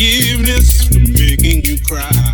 forgiveness for making you cry.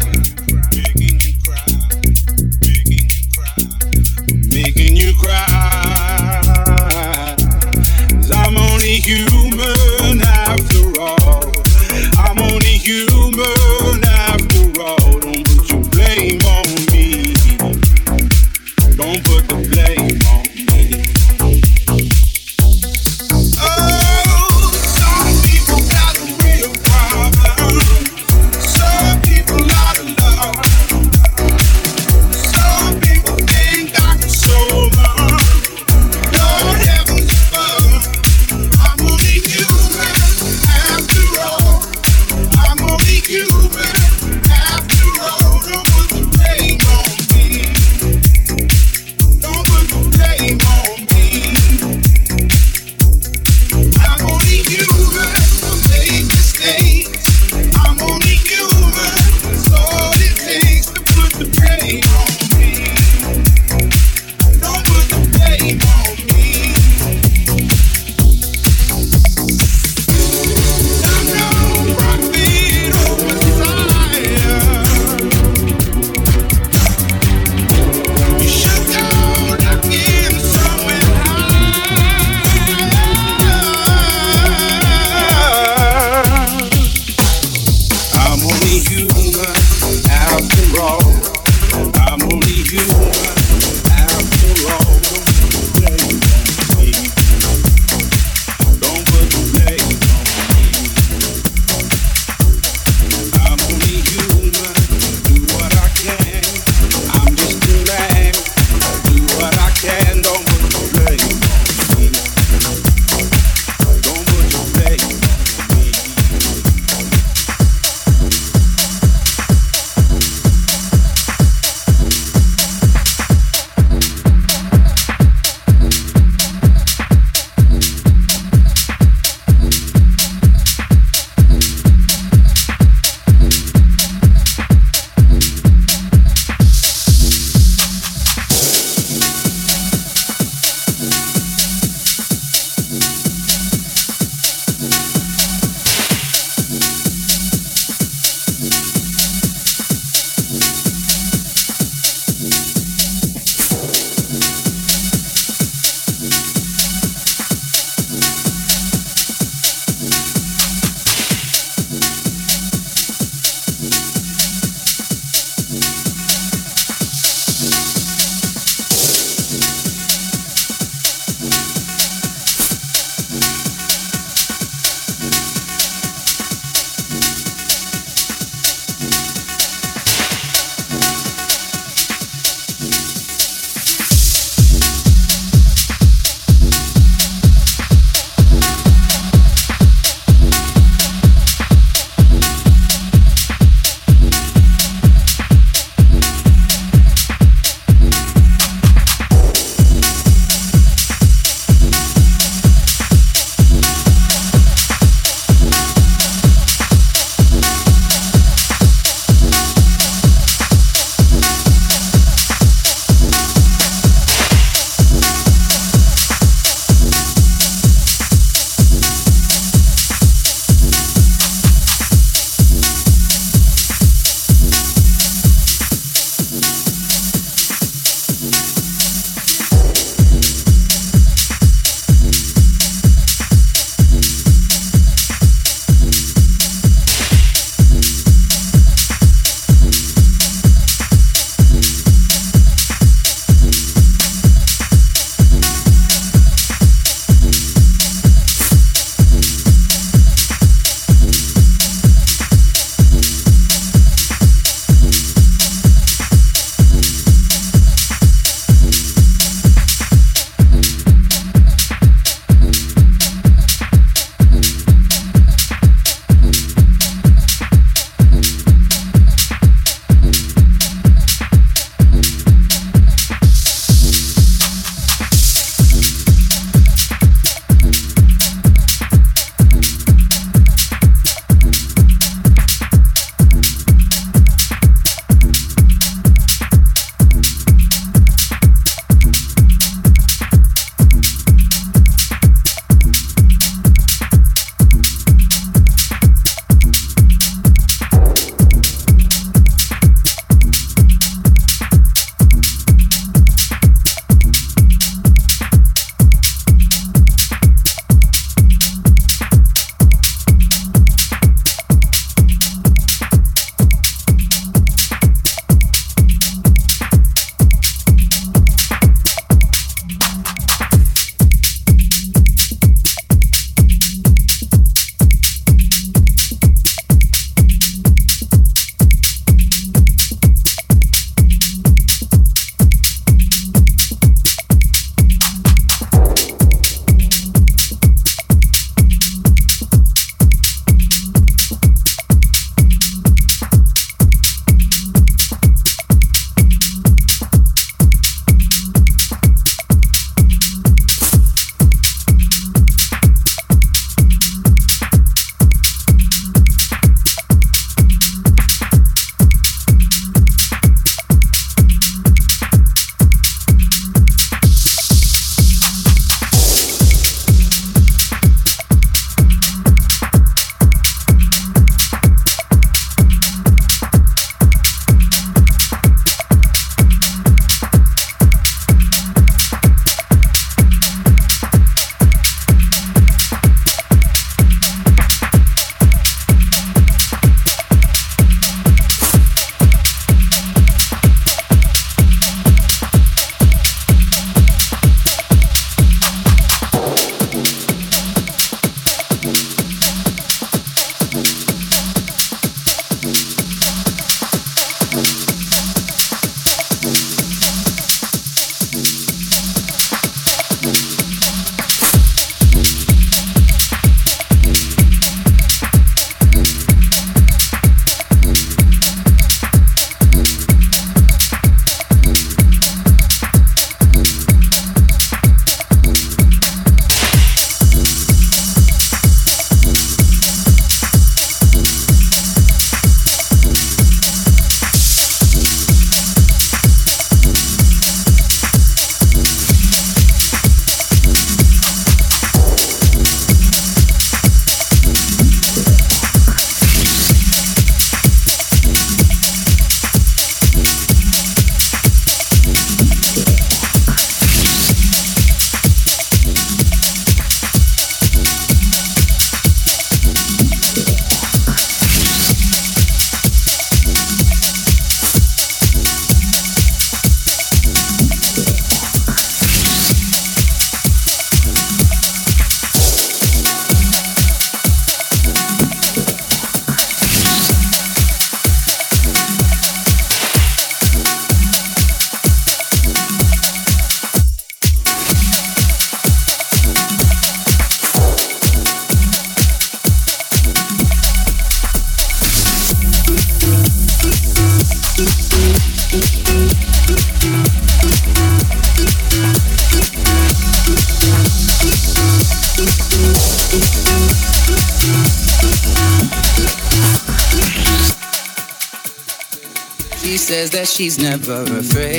She's never afraid.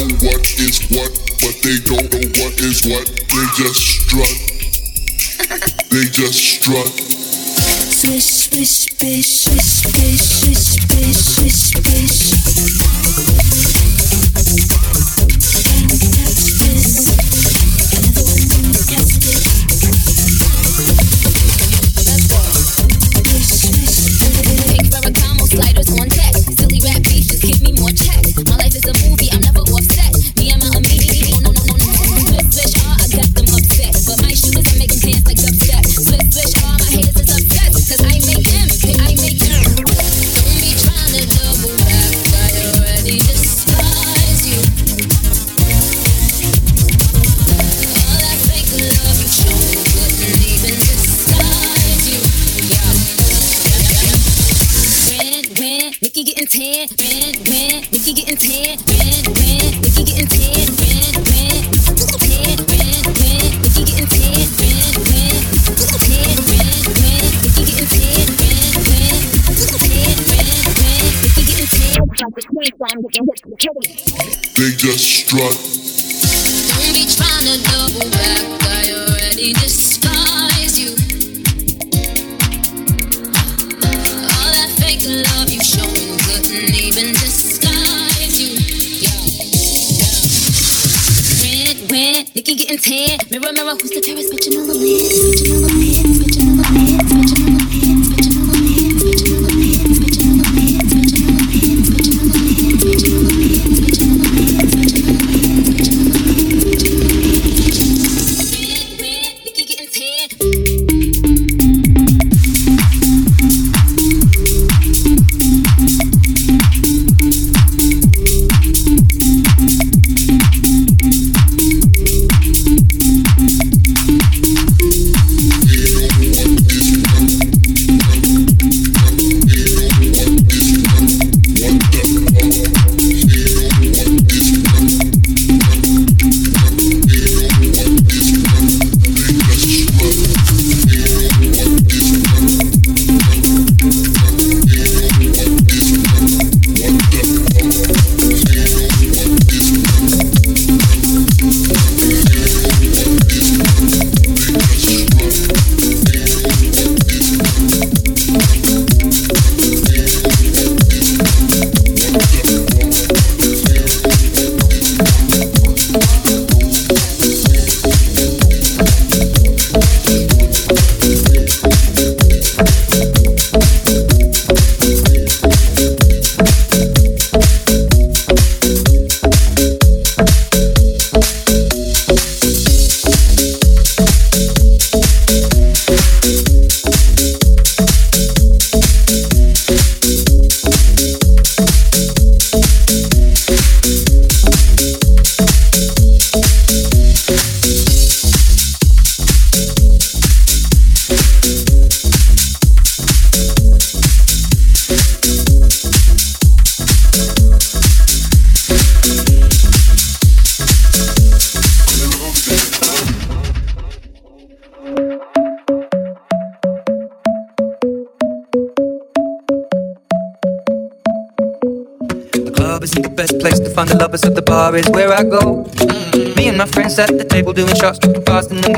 legend.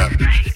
up.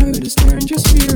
Heard has turned your spirit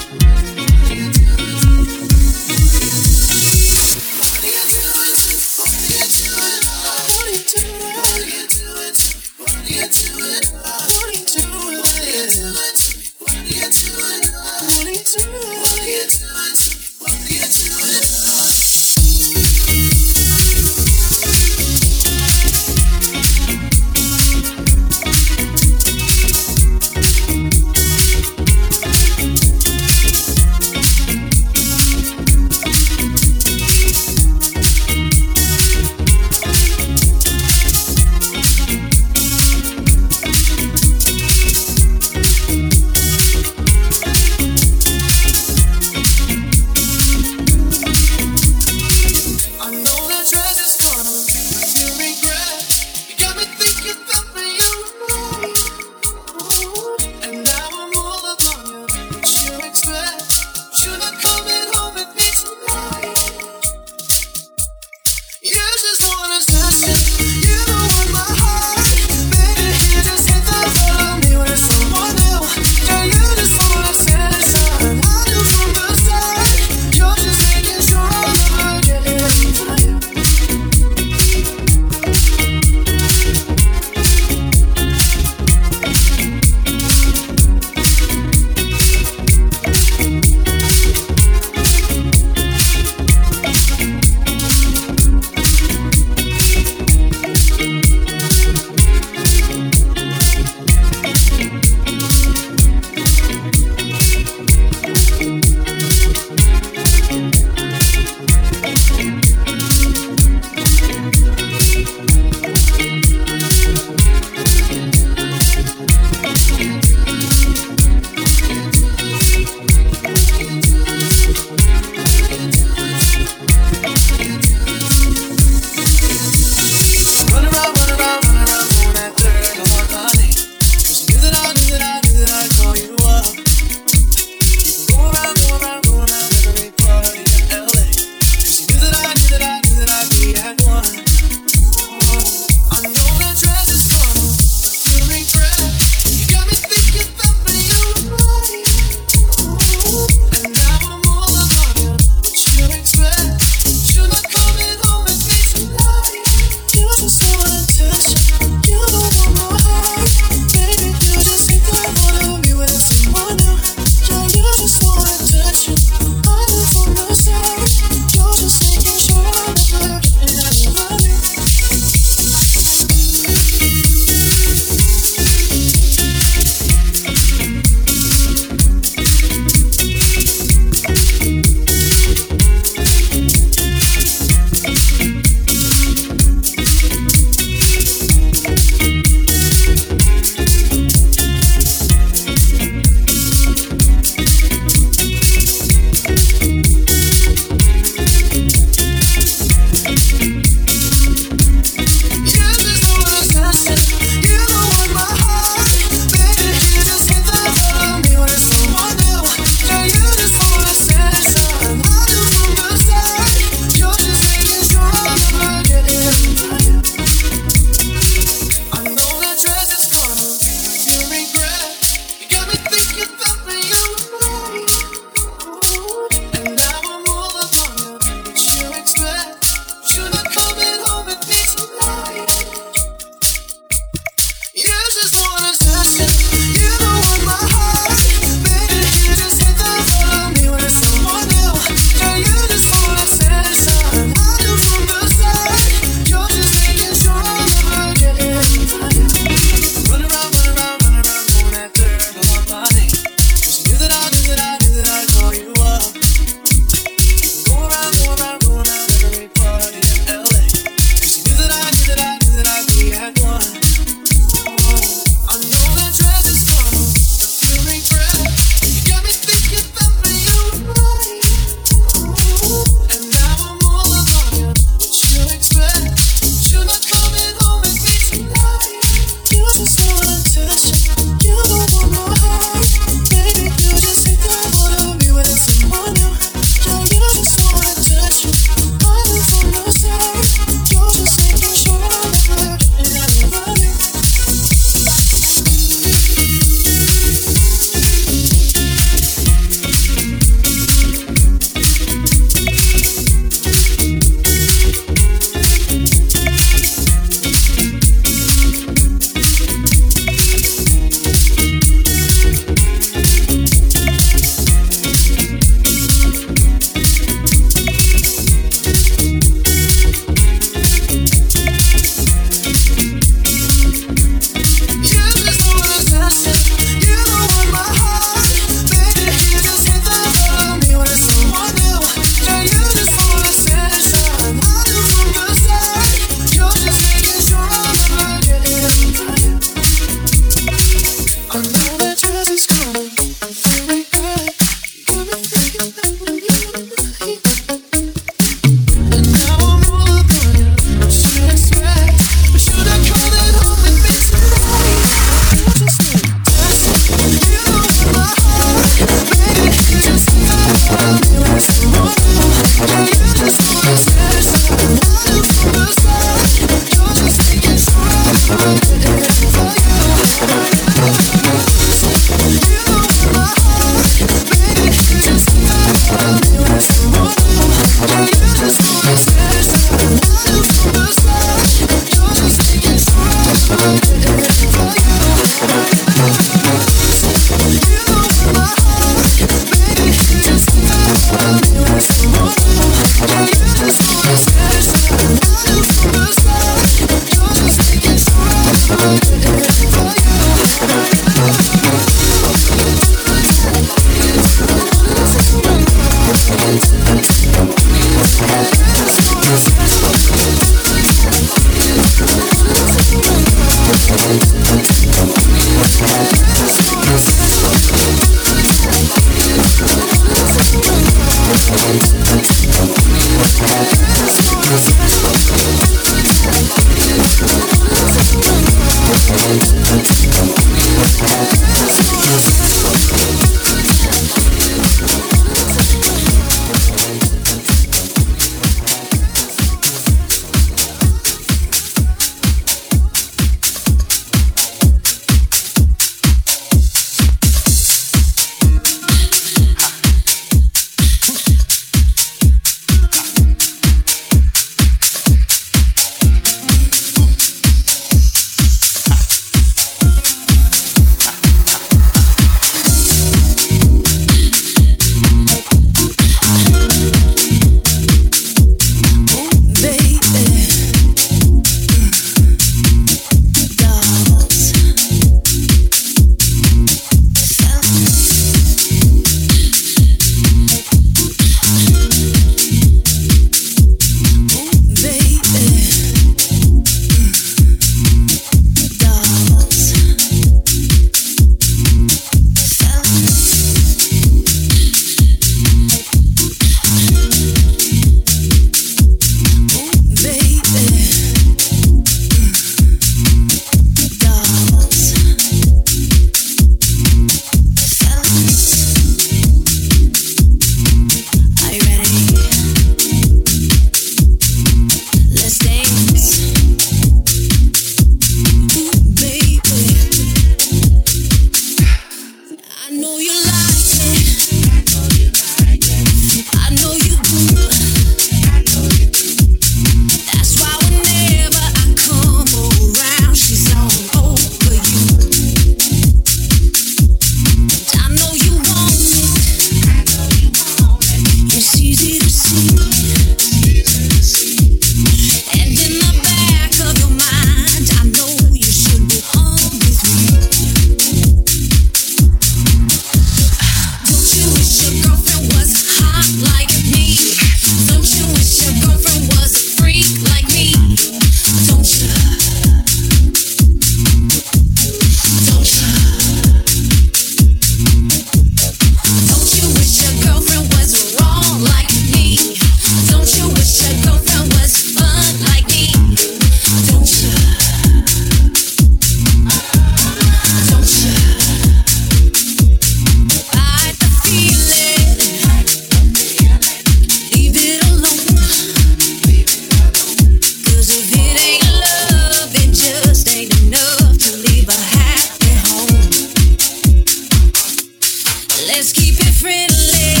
keep it friendly.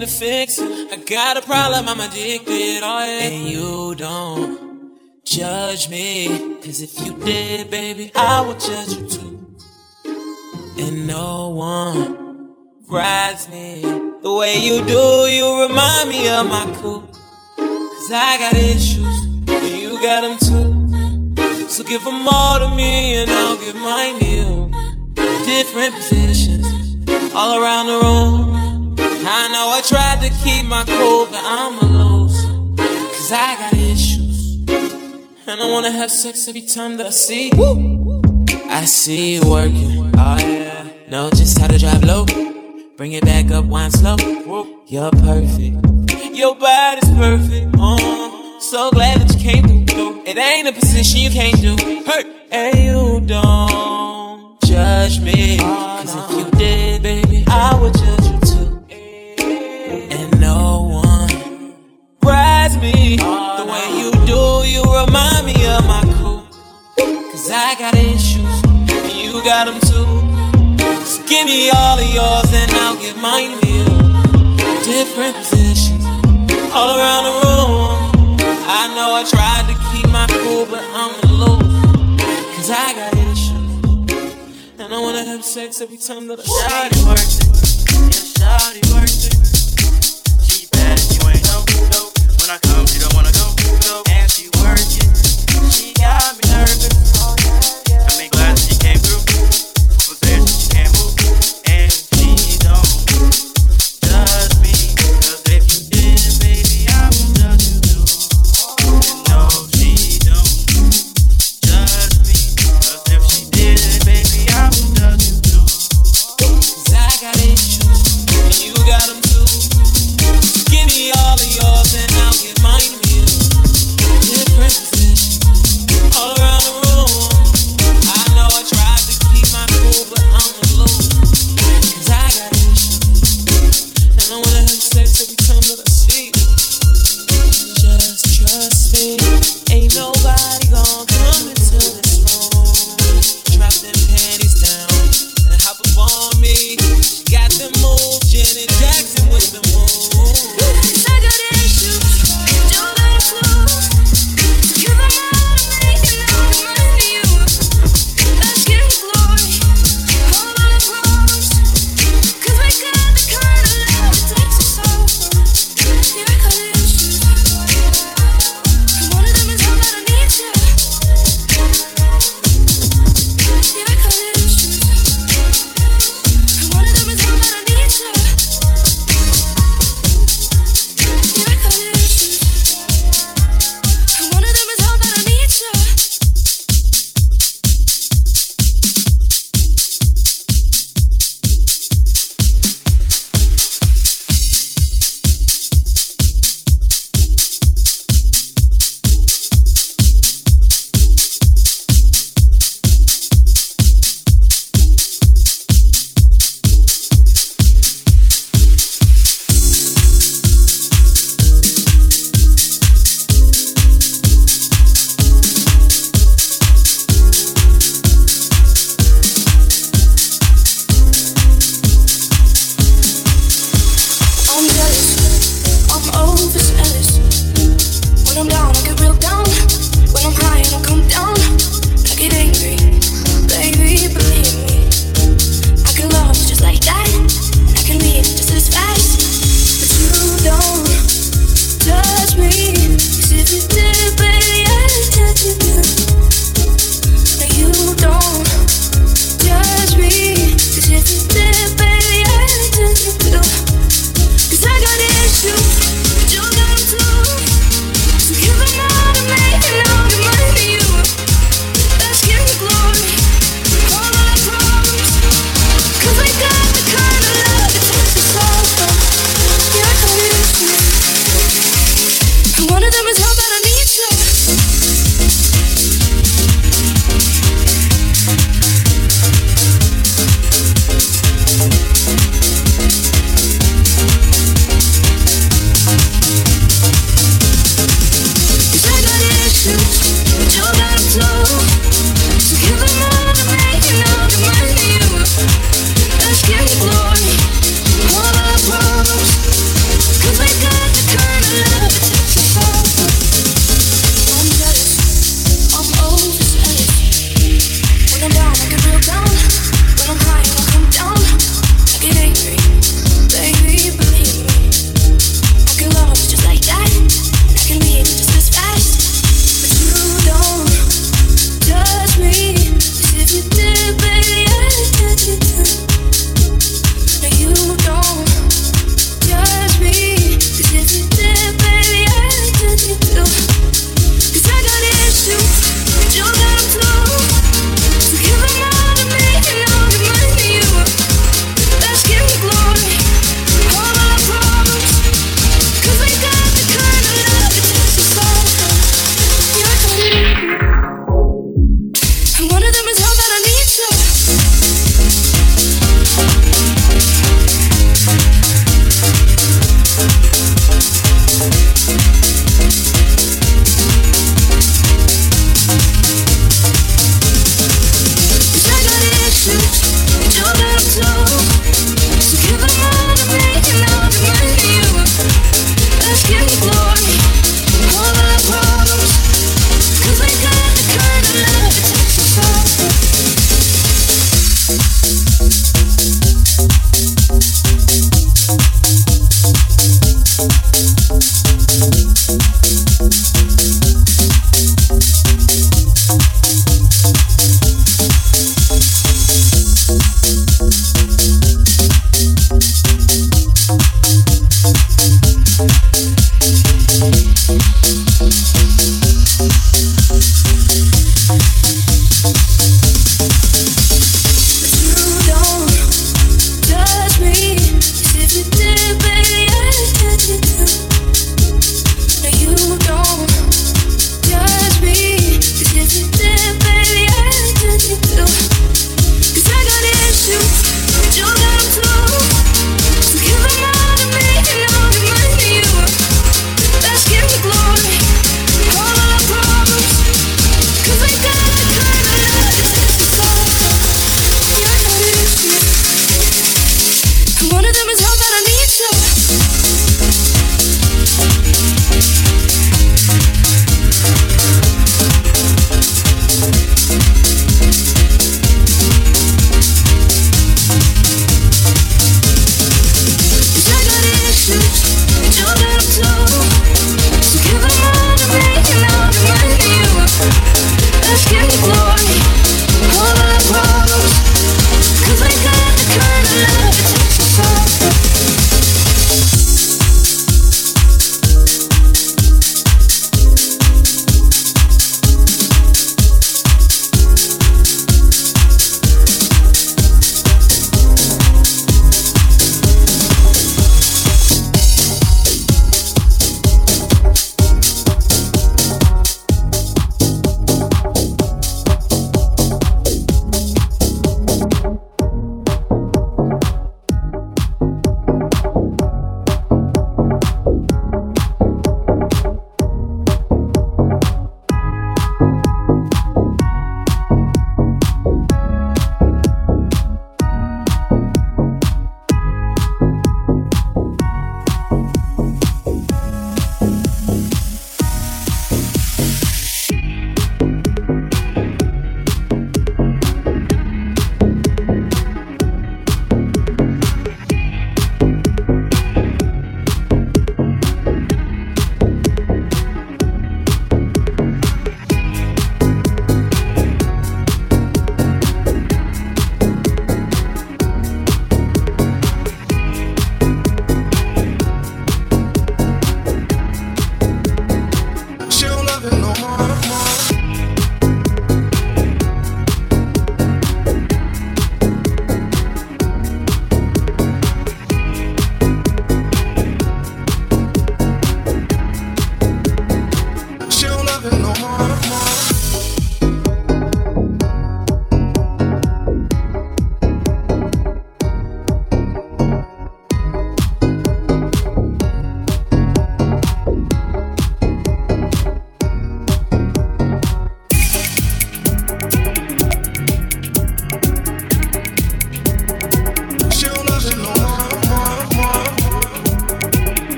Need a fix. I got a problem, I'm addicted. Oh yeah. And you sex every time that I see. I see you working. Oh yeah. Know just how to drive low. Bring it back up, wine slow. You're perfect. Your body's perfect. Oh, so glad that you came through. It ain't a position you can't do. Hey, hey, you don't judge me. Cause if you I got issues, and you got them too. So give me all of yours, and I'll give mine to you. Different positions, all around the room. I know I tried to keep my cool, but I'm alone. Cause I got issues. And I wanna have sex every time that I Shawty works it. Yeah, Shawty works it. She bad, you ain't no, no. When I come, she don't wanna go, go.